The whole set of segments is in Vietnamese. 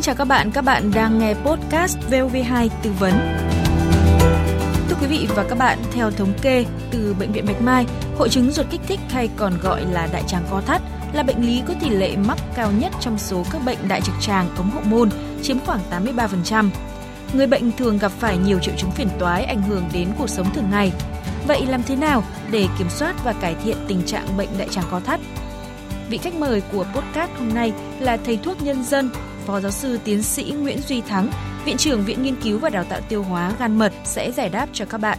Xin chào các bạn, các bạn đang nghe podcast VOV2 tư vấn. Thưa quý vị và các bạn, theo thống kê từ Bệnh viện Bạch Mai, hội chứng ruột kích thích hay còn gọi là đại tràng co thắt là bệnh lý có tỷ lệ mắc cao nhất trong số các bệnh đại trực tràng ống hậu môn, chiếm khoảng 83%. Người bệnh thường gặp phải nhiều triệu chứng phiền toái ảnh hưởng đến cuộc sống thường ngày. Vậy làm thế nào để kiểm soát và cải thiện tình trạng bệnh đại tràng co thắt? Vị khách mời của podcast hôm nay là thầy thuốc nhân dân, Phó giáo sư tiến sĩ Nguyễn Duy Thắng, Viện trưởng Viện Nghiên cứu và Đào tạo Tiêu hóa gan mật sẽ giải đáp cho các bạn.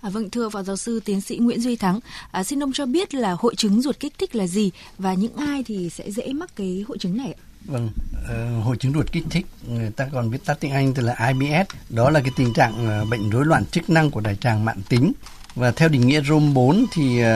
À, vâng, thưa Phó Giáo sư Tiến sĩ Nguyễn Duy Thắng, à, xin ông cho biết là hội chứng ruột kích thích là gì và những ai thì sẽ dễ mắc cái hội chứng này ạ? Vâng, uh, hội chứng ruột kích thích, người ta còn viết tắt tiếng Anh tức là IBS, đó là cái tình trạng uh, bệnh rối loạn chức năng của đại tràng mạn tính. Và theo định nghĩa ROM 4 thì uh,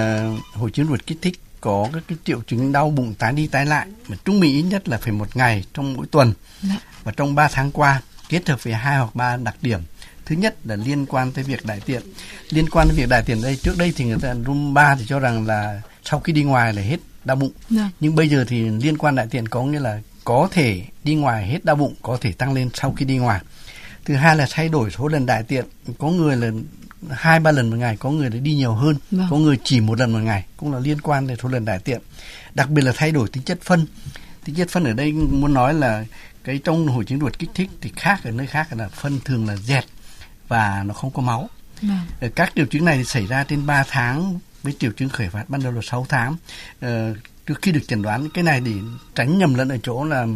hội chứng ruột kích thích có các cái triệu chứng đau bụng tái đi tái lại mà trung bình ít nhất là phải một ngày trong mỗi tuần. Dạ. và trong 3 tháng qua kết hợp với hai hoặc ba đặc điểm thứ nhất là liên quan tới việc đại tiện liên quan tới việc đại tiện đây trước đây thì người ta 3 thì cho rằng là sau khi đi ngoài là hết đau bụng Đã. Dạ. nhưng bây giờ thì liên quan đại tiện có nghĩa là có thể đi ngoài hết đau bụng có thể tăng lên sau khi đi ngoài thứ hai là thay đổi số lần đại tiện có người là hai ba lần một ngày có người đi nhiều hơn vâng. có người chỉ một lần một ngày cũng là liên quan đến số lần đại tiện đặc biệt là thay đổi tính chất phân tính chất phân ở đây muốn nói là cái trong hội chứng ruột kích thích thì khác ở nơi khác là phân thường là dẹt và nó không có máu vâng. các triệu chứng này thì xảy ra trên 3 tháng với triệu chứng khởi phát ban đầu là 6 tháng ờ, trước khi được chẩn đoán cái này để tránh nhầm lẫn ở chỗ là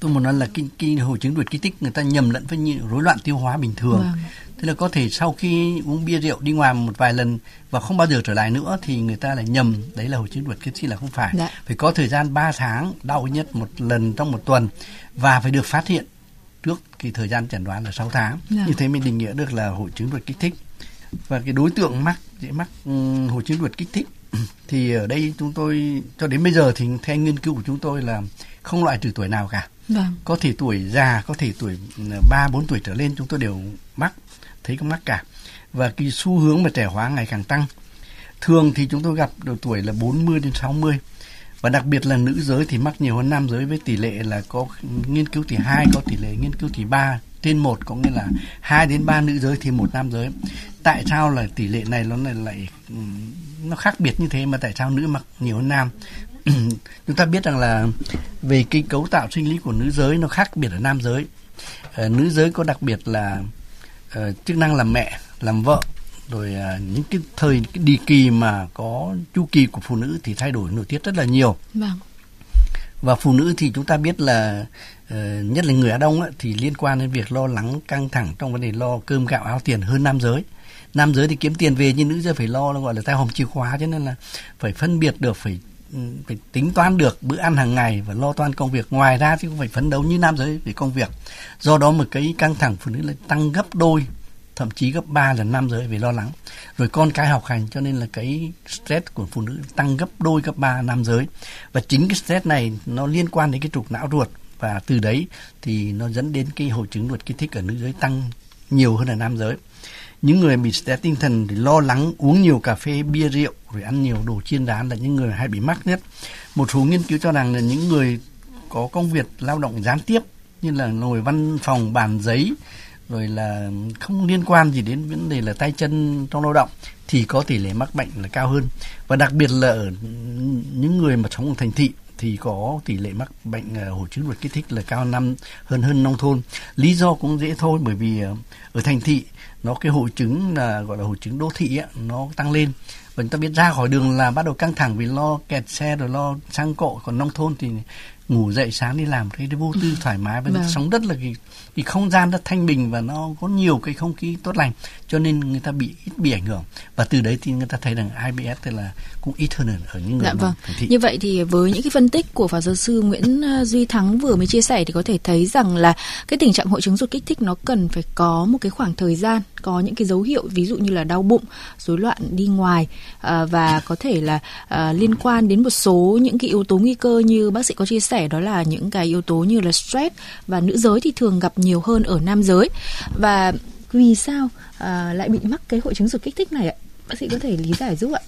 tôi muốn nói là cái, cái hội chứng ruột kích thích người ta nhầm lẫn với như rối loạn tiêu hóa bình thường vâng. Thế là có thể sau khi uống bia rượu đi ngoài một vài lần và không bao giờ trở lại nữa thì người ta lại nhầm đấy là hội chứng ruột kích thích là không phải. Dạ. Phải có thời gian 3 tháng đau nhất một lần trong một tuần và phải được phát hiện trước cái thời gian chẩn đoán là 6 tháng. Dạ. Như thế mình định nghĩa được là hội chứng ruột kích thích. Và cái đối tượng mắc dễ mắc um, hội chứng ruột kích thích thì ở đây chúng tôi cho đến bây giờ thì theo nghiên cứu của chúng tôi là không loại trừ tuổi nào cả. Vâng. Có thể tuổi già, có thể tuổi 3 4 tuổi trở lên chúng tôi đều mắc thấy có mắc cả. Và cái xu hướng mà trẻ hóa ngày càng tăng. Thường thì chúng tôi gặp độ tuổi là 40 đến 60 và đặc biệt là nữ giới thì mắc nhiều hơn nam giới với tỷ lệ là có nghiên cứu thì hai có tỷ lệ nghiên cứu thì ba. Trên một có nghĩa là hai đến ba nữ giới thì một nam giới tại sao là tỷ lệ này nó lại lại nó khác biệt như thế mà tại sao nữ mắc nhiều hơn nam? Chúng ta biết rằng là về cái cấu tạo sinh lý của nữ giới nó khác biệt ở nam giới. Uh, nữ giới có đặc biệt là uh, chức năng làm mẹ làm vợ rồi uh, những cái thời cái đi kỳ mà có chu kỳ của phụ nữ thì thay đổi nội tiết rất là nhiều. Vâng. và phụ nữ thì chúng ta biết là uh, nhất là người Á Đông thì liên quan đến việc lo lắng căng thẳng trong vấn đề lo cơm gạo áo tiền hơn nam giới nam giới thì kiếm tiền về, nhưng nữ giới phải lo, nó gọi là tay hòm chìa khóa, cho nên là phải phân biệt được, phải ừ, phải tính toán được bữa ăn hàng ngày và lo toan công việc ngoài ra thì cũng phải phấn đấu như nam giới về công việc. Do đó một cái căng thẳng phụ nữ lại tăng gấp đôi, thậm chí gấp 3 lần nam giới về lo lắng. Rồi con cái học hành, cho nên là cái stress của phụ nữ tăng gấp đôi, gấp 3 nam giới. Và chính cái stress này nó liên quan đến cái trục não ruột. Và từ đấy thì nó dẫn đến cái hội chứng ruột kích thích ở nữ giới tăng nhiều hơn là nam giới những người bị stress tinh thần thì lo lắng, uống nhiều cà phê, bia, rượu, rồi ăn nhiều đồ chiên rán là những người hay bị mắc nhất. Một số nghiên cứu cho rằng là những người có công việc lao động gián tiếp như là ngồi văn phòng, bàn giấy, rồi là không liên quan gì đến vấn đề là tay chân trong lao động thì có tỷ lệ mắc bệnh là cao hơn. Và đặc biệt là ở những người mà sống ở thành thị thì có tỷ lệ mắc bệnh uh, hội chứng ruột kích thích là cao năm hơn hơn nông thôn. Lý do cũng dễ thôi bởi vì uh, ở thành thị nó cái hội chứng là gọi là hội chứng đô thị ấy, nó tăng lên. Và chúng ta biết ra khỏi đường là bắt đầu căng thẳng vì lo kẹt xe rồi lo sang cộ. Còn nông thôn thì ngủ dậy sáng đi làm thấy vô tư thoải mái và vâng. sống rất là cái, cái không gian rất thanh bình và nó có nhiều cái không khí tốt lành cho nên người ta bị ít bị ảnh hưởng và từ đấy thì người ta thấy rằng IBS thì là cũng ít hơn ở, những người dạ, vâng. thị. Như vậy thì với những cái phân tích của phó giáo sư Nguyễn ờ, Duy Thắng vừa mới chia sẻ thì có thể thấy rằng là cái tình trạng hội chứng ruột kích thích nó cần phải có một cái khoảng thời gian có những cái dấu hiệu ví dụ như là đau bụng, rối loạn đi ngoài à, và có thể là à, liên quan đến một số những cái yếu tố nguy cơ như bác sĩ có chia sẻ đó là những cái yếu tố như là stress và nữ giới thì thường gặp nhiều hơn ở nam giới và vì sao à, lại bị mắc cái hội chứng ruột kích thích này ạ? Bác sĩ có thể lý giải giúp ạ?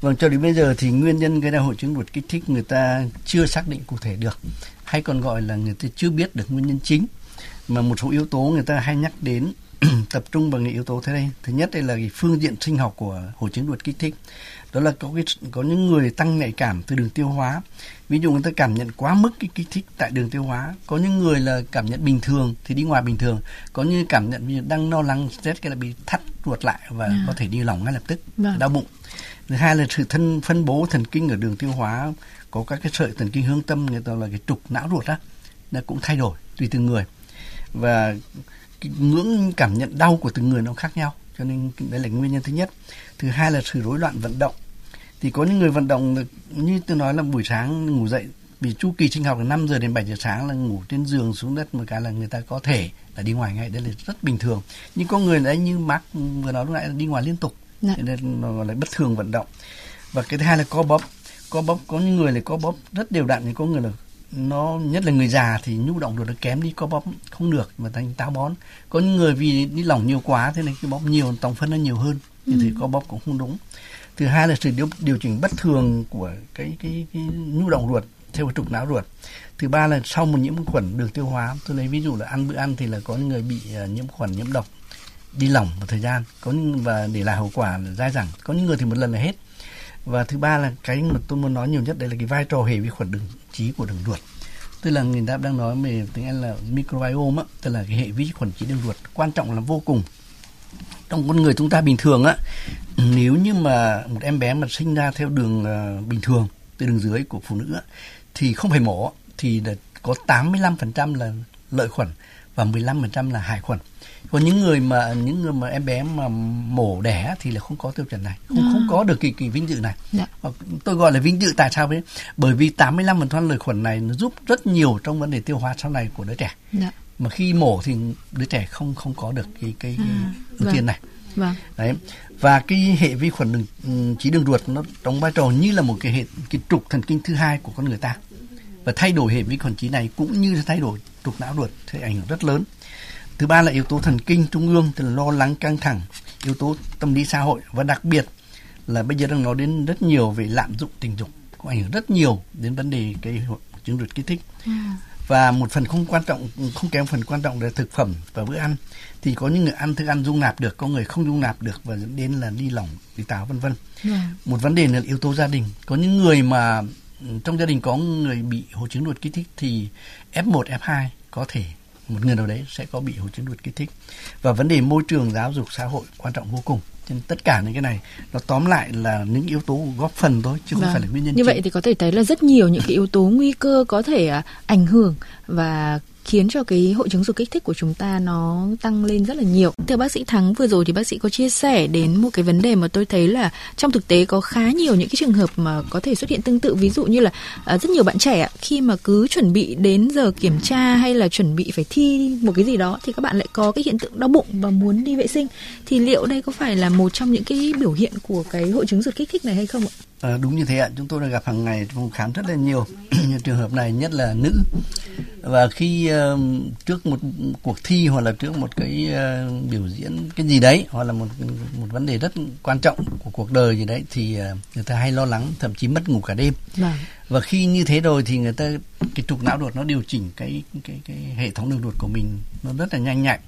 Vâng, cho đến bây giờ thì nguyên nhân gây ra hội chứng ruột kích thích người ta chưa xác định cụ thể được, hay còn gọi là người ta chưa biết được nguyên nhân chính. Mà một số yếu tố người ta hay nhắc đến tập trung vào những yếu tố thế này. Thứ nhất đây là cái phương diện sinh học của hội chứng ruột kích thích. Đó là có cái, có những người tăng nhạy cảm từ đường tiêu hóa. Ví dụ người ta cảm nhận quá mức cái kích thích tại đường tiêu hóa. Có những người là cảm nhận bình thường thì đi ngoài bình thường. Có những cảm nhận như đang lo lắng stress cái là bị thắt ruột lại và à. có thể đi lỏng ngay lập tức, vâng. đau bụng thứ hai là sự thân phân bố thần kinh ở đường tiêu hóa có các cái sợi thần kinh hướng tâm người ta là cái trục não ruột á nó cũng thay đổi tùy từng người và cái ngưỡng cảm nhận đau của từng người nó khác nhau cho nên đấy là nguyên nhân thứ nhất thứ hai là sự rối loạn vận động thì có những người vận động như tôi nói là buổi sáng ngủ dậy vì chu kỳ sinh học là 5 giờ đến 7 giờ sáng là ngủ trên giường xuống đất một cái là người ta có thể là đi ngoài ngay đấy là rất bình thường. Nhưng có người đấy như Mark vừa nói lúc nãy là đi ngoài liên tục Dạ. nên nó là bất thường vận động. Và cái thứ hai là co bóp. Co bóp có những người là co bóp rất đều đặn nhưng có người là nó nhất là người già thì nhu động được nó kém đi co bóp không được mà thành táo bón. Có những người vì đi lỏng nhiều quá thế nên cái bóp nhiều tổng phân nó nhiều hơn thì, ừ. thì co bóp cũng không đúng thứ hai là sự điều, điều chỉnh bất thường của cái cái, cái nhu động ruột theo trục não ruột. Thứ ba là sau một nhiễm khuẩn đường tiêu hóa tôi lấy ví dụ là ăn bữa ăn thì là có những người bị uh, nhiễm khuẩn nhiễm độc đi lỏng một thời gian có những và để lại hậu quả là dai dẳng có những người thì một lần là hết. Và thứ ba là cái mà tôi muốn nói nhiều nhất đây là cái vai trò hệ vi khuẩn đường trí của đường ruột. Tức là người ta đang nói về tiếng Anh là microbiome á, tức là cái hệ vi khuẩn trí đường ruột quan trọng là vô cùng trong con người chúng ta bình thường á nếu như mà một em bé mà sinh ra theo đường uh, bình thường từ đường dưới của phụ nữ á, thì không phải mổ thì có 85% là lợi khuẩn và 15% là hại khuẩn còn những người mà những người mà em bé mà mổ đẻ thì là không có tiêu chuẩn này không à. không có được kỳ kỳ vinh dự này dạ. tôi gọi là vinh dự tại sao vậy bởi vì 85% lợi khuẩn này nó giúp rất nhiều trong vấn đề tiêu hóa sau này của đứa trẻ dạ. Mà khi mổ thì đứa trẻ không không có được cái cái, cái à, ưu tiên vâng. này vâng. đấy và cái hệ vi khuẩn đường ừ, trí đường ruột nó đóng vai trò như là một cái hệ cái trục thần kinh thứ hai của con người ta và thay đổi hệ vi khuẩn trí này cũng như thay đổi trục não ruột thì ảnh hưởng rất lớn thứ ba là yếu tố thần kinh trung ương là lo lắng căng thẳng yếu tố tâm lý xã hội và đặc biệt là bây giờ đang nói đến rất nhiều về lạm dụng tình dục có ảnh hưởng rất nhiều đến vấn đề cái chứng ruột kích thích à. Và một phần không quan trọng không kém phần quan trọng là thực phẩm và bữa ăn thì có những người ăn thức ăn dung nạp được có người không dung nạp được và dẫn đến là đi lỏng đi táo vân vân yeah. Dạ. một vấn đề là yếu tố gia đình có những người mà ừ, trong gia đình có người bị hội chứng ruột kích thích thì F1 F2 có thể một người nào đấy sẽ có bị hội chứng ruột kích thích và vấn đề môi trường giáo dục xã hội quan trọng vô cùng nên tất cả những cái này nó tóm lại là những yếu tố góp phần thôi chứ vâng. không phải là nguyên nhân như chính. vậy thì có thể thấy là rất nhiều những cái yếu tố nguy cơ có thể à, ảnh hưởng và khiến cho cái hội chứng ruột kích thích của chúng ta nó tăng lên rất là nhiều. Thưa bác sĩ Thắng vừa rồi thì bác sĩ có chia sẻ đến một cái vấn đề mà tôi thấy là trong thực tế có khá nhiều những cái trường hợp mà có thể xuất hiện tương tự ví dụ như là à, rất nhiều bạn trẻ khi mà cứ chuẩn bị đến giờ kiểm tra hay là chuẩn bị phải thi một cái gì đó thì các bạn lại có cái hiện tượng đau bụng và muốn đi vệ sinh thì liệu đây có phải là một trong những cái biểu hiện của cái hội chứng ruột kích thích này hay không ạ? À, đúng như thế ạ, chúng tôi đã gặp hàng ngày trong khám rất là nhiều. Trường hợp này nhất là nữ. Và khi uh, trước một cuộc thi hoặc là trước một cái uh, biểu diễn cái gì đấy hoặc là một một vấn đề rất quan trọng của cuộc đời gì đấy thì uh, người ta hay lo lắng thậm chí mất ngủ cả đêm. Vâng. và khi như thế rồi thì người ta cái trục não ruột nó điều chỉnh cái cái cái hệ thống đường ruột của mình nó rất là nhanh nhạy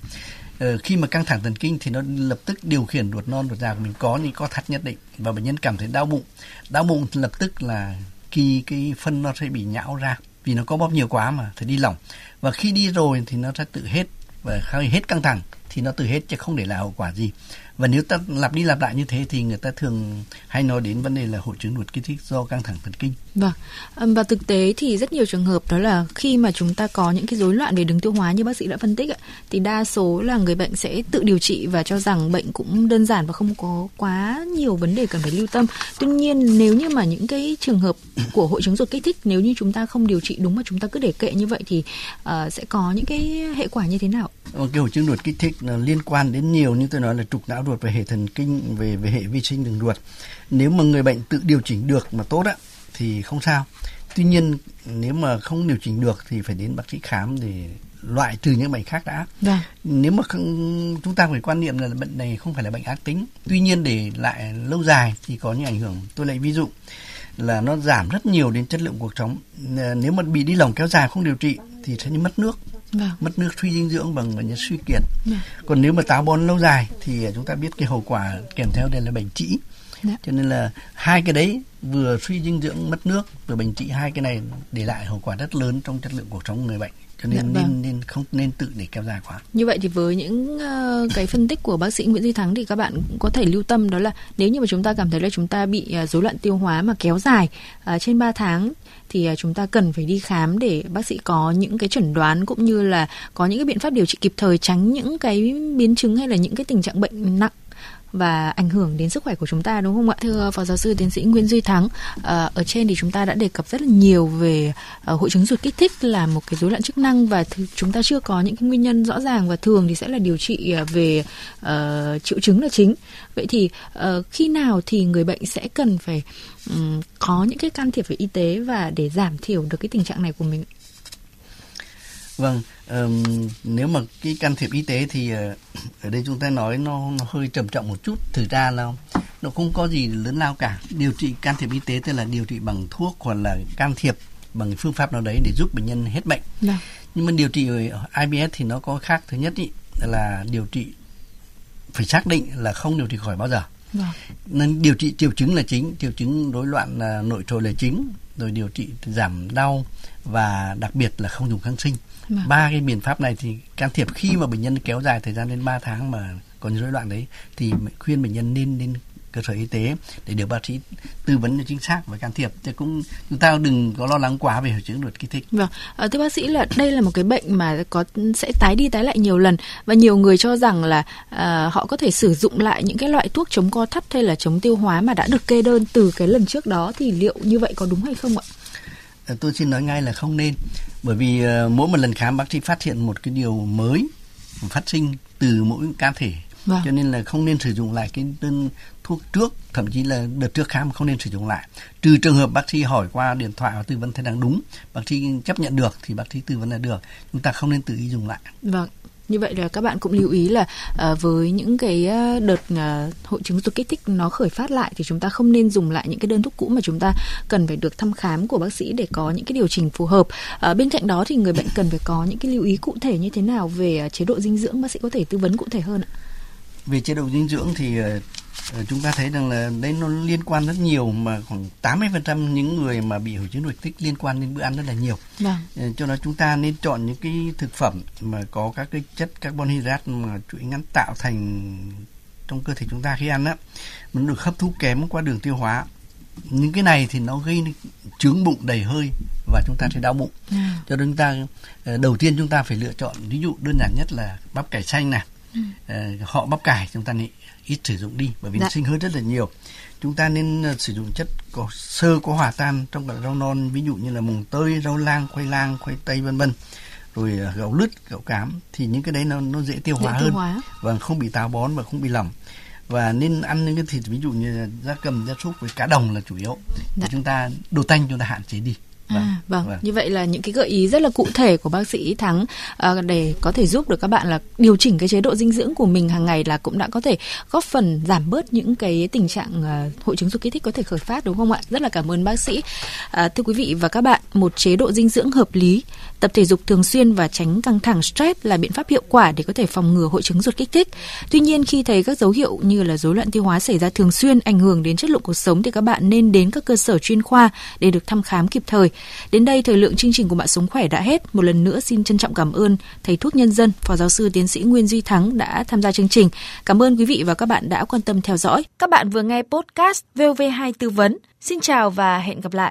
Ờ, khi mà căng thẳng thần kinh thì nó lập tức điều khiển ruột non ruột già của mình. Có những co thắt nhất định và bệnh nhân cảm thấy đau bụng. Đau bụng lập tức là khi cái phân nó sẽ bị nhão ra vì nó có bóp nhiều quá mà phải đi lỏng. Và khi đi rồi thì nó sẽ tự hết và khi hết căng thẳng thì nó tự hết chứ không để lại hậu quả gì và nếu ta lặp đi lặp lại như thế thì người ta thường hay nói đến vấn đề là hội chứng ruột kích thích do căng thẳng thần kinh. Vâng. Và thực tế thì rất nhiều trường hợp đó là khi mà chúng ta có những cái rối loạn về đường tiêu hóa như bác sĩ đã phân tích thì đa số là người bệnh sẽ tự điều trị và cho rằng bệnh cũng đơn giản và không có quá nhiều vấn đề cần phải lưu tâm. Tuy nhiên nếu như mà những cái trường hợp của hội chứng ruột kích thích nếu như chúng ta không điều trị đúng mà chúng ta cứ để kệ như vậy thì uh, sẽ có những cái hệ quả như thế nào? Cái hội chứng ruột kích thích là liên quan đến nhiều như tôi nói là trục não ruột về hệ thần kinh về về hệ vi sinh đường ruột nếu mà người bệnh tự điều chỉnh được mà tốt á thì không sao tuy nhiên nếu mà không điều chỉnh được thì phải đến bác sĩ khám để loại trừ những bệnh khác đã. Vâng. Nếu mà không, chúng ta phải quan niệm là bệnh này không phải là bệnh ác tính. Tuy nhiên để lại lâu dài thì có những ảnh hưởng. Tôi lấy ví dụ là nó giảm rất nhiều đến chất lượng cuộc sống. Nếu mà bị đi lỏng kéo dài không điều trị thì sẽ mất nước. Vâng. mất nước suy dinh dưỡng bằng nhân suy kiệt vâng. còn nếu mà táo bón lâu dài thì chúng ta biết cái hậu quả kèm theo đây là bệnh trĩ dạ. cho nên là hai cái đấy vừa suy dinh dưỡng mất nước vừa bệnh trĩ hai cái này để lại hậu quả rất lớn trong chất lượng cuộc sống người bệnh cho nên dạ, vâng. nên nên không nên tự để kéo dài quá. Như vậy thì với những uh, cái phân tích của bác sĩ Nguyễn Duy Thắng thì các bạn có thể lưu tâm đó là nếu như mà chúng ta cảm thấy là chúng ta bị uh, rối loạn tiêu hóa mà kéo dài uh, trên 3 tháng thì uh, chúng ta cần phải đi khám để bác sĩ có những cái chẩn đoán cũng như là có những cái biện pháp điều trị kịp thời tránh những cái biến chứng hay là những cái tình trạng bệnh nặng và ảnh hưởng đến sức khỏe của chúng ta đúng không ạ? Thưa Phó Giáo sư Tiến sĩ Nguyễn Duy Thắng, ờ, ở trên thì chúng ta đã đề cập rất là nhiều về ờ, hội chứng ruột kích thích là một cái rối loạn chức năng và chúng ta chưa có những cái nguyên nhân rõ ràng và thường thì sẽ là điều trị ờ, về uh, triệu chứng là chính. Vậy thì uh, khi nào thì người bệnh sẽ cần phải um, có những cái can thiệp về y tế và để giảm thiểu được cái tình trạng này của mình? Vâng, um, nếu mà cái can thiệp y tế thì uh, ở đây chúng ta nói nó, nó hơi trầm trọng một chút. Thực ra là nó không có gì lớn lao cả. Điều trị can thiệp y tế tức là điều trị bằng thuốc hoặc là can thiệp bằng phương pháp nào đấy để giúp bệnh nhân hết bệnh. Được. Vâng. Nhưng mà điều trị ở IBS thì nó có khác. Thứ nhất ý, là điều trị phải xác định là không điều trị khỏi bao giờ. Vâng. Nên điều trị triệu chứng là chính, triệu chứng rối loạn à, nội trồi là chính, rồi điều trị giảm đau và đặc biệt là không dùng kháng sinh Vâng. ba cái biện pháp này thì can thiệp khi mà bệnh nhân kéo dài thời gian đến 3 tháng mà những rối loạn đấy thì khuyên bệnh nhân nên đến cơ sở y tế để được bác sĩ tư vấn chính xác và can thiệp thì cũng chúng ta đừng có lo lắng quá về hội chứng ruột kích thích. Vâng, à, thưa bác sĩ là đây là một cái bệnh mà có sẽ tái đi tái lại nhiều lần và nhiều người cho rằng là à, họ có thể sử dụng lại những cái loại thuốc chống co thắt hay là chống tiêu hóa mà đã được kê đơn từ cái lần trước đó thì liệu như vậy có đúng hay không ạ? À, tôi xin nói ngay là không nên bởi vì uh, mỗi một lần khám bác sĩ phát hiện một cái điều mới phát sinh từ mỗi cá thể vâng. cho nên là không nên sử dụng lại cái đơn thuốc trước thậm chí là đợt trước khám không nên sử dụng lại trừ trường hợp bác sĩ hỏi qua điện thoại và tư vấn thấy đang đúng bác sĩ chấp nhận được thì bác sĩ tư vấn là được chúng ta không nên tự ý dùng lại vâng như vậy là các bạn cũng lưu ý là uh, với những cái ờ, đợt uh, hội chứng ruột kích thích nó khởi phát lại thì chúng ta không nên dùng lại những cái đơn thuốc cũ mà chúng ta cần phải được thăm khám của bác sĩ để có những cái điều chỉnh phù hợp. Uh, bên cạnh đó thì người bệnh cần phải có những cái lưu ý cụ thể như thế nào về chế độ dinh dưỡng bác sĩ có thể tư vấn cụ thể hơn ạ? Về chế độ dinh dưỡng thì chúng ta thấy rằng là đây nó liên quan rất nhiều mà khoảng 80% những người mà bị hội chứng ruột kích liên quan đến bữa ăn rất là nhiều. Vâng. Ờ, cho nên chúng ta nên chọn những cái thực phẩm mà có các cái chất carbon hydrate mà chuỗi ngắn tạo thành trong cơ thể chúng ta khi ăn á มัน được hấp thu kém qua đường tiêu hóa những cái này thì nó gây trướng bụng đầy hơi và chúng ta sẽ đau bụng ừ. cho nên chúng ta ờ, đầu tiên chúng ta phải lựa chọn ví dụ đơn giản nhất là bắp cải xanh này ừ. họ bắp cải chúng ta nên ít sử dụng đi bởi vì dạ. sinh hơi rất là nhiều chúng ta nên uh, sử dụng chất có sơ có hòa tan trong cả rau non ví dụ như là mùng tơi rau lang khoai lang khoai tây vân vân rồi uh, gạo lứt gạo cám thì những cái đấy nó nó dễ tiêu hóa dễ tiêu hơn và không bị táo bón và không bị lỏng và nên ăn những cái thịt ví dụ như da cầm da súc với cá đồng là chủ yếu dạ. chúng ta đồ tanh chúng ta hạn chế đi Vâng, à, vâng. vâng, như vậy là những cái gợi ý rất là cụ thể của bác sĩ Thắng à, để có thể giúp được các bạn là điều chỉnh cái chế độ dinh dưỡng của mình hàng ngày là cũng đã có thể góp phần giảm bớt những cái tình trạng uh, hội chứng ruột kích thích có thể khởi phát đúng không ạ? Rất là cảm ơn bác sĩ. À, thưa quý vị và các bạn, một chế độ dinh dưỡng hợp lý, tập thể dục thường xuyên và tránh căng thẳng stress là biện pháp hiệu quả để có thể phòng ngừa hội chứng ruột kích thích. Tuy nhiên khi thấy các dấu hiệu như là rối loạn tiêu hóa xảy ra thường xuyên ảnh hưởng đến chất lượng cuộc sống thì các bạn nên đến các cơ sở chuyên khoa để được thăm khám kịp thời Đến đây thời lượng chương trình của bạn sống khỏe đã hết. Một lần nữa xin trân trọng cảm ơn thầy thuốc nhân dân, phó giáo sư tiến sĩ Nguyên Duy Thắng đã tham gia chương trình. Cảm ơn quý vị và các bạn đã quan tâm theo dõi. Các bạn vừa nghe podcast VOV2 tư vấn. Xin chào và hẹn gặp lại.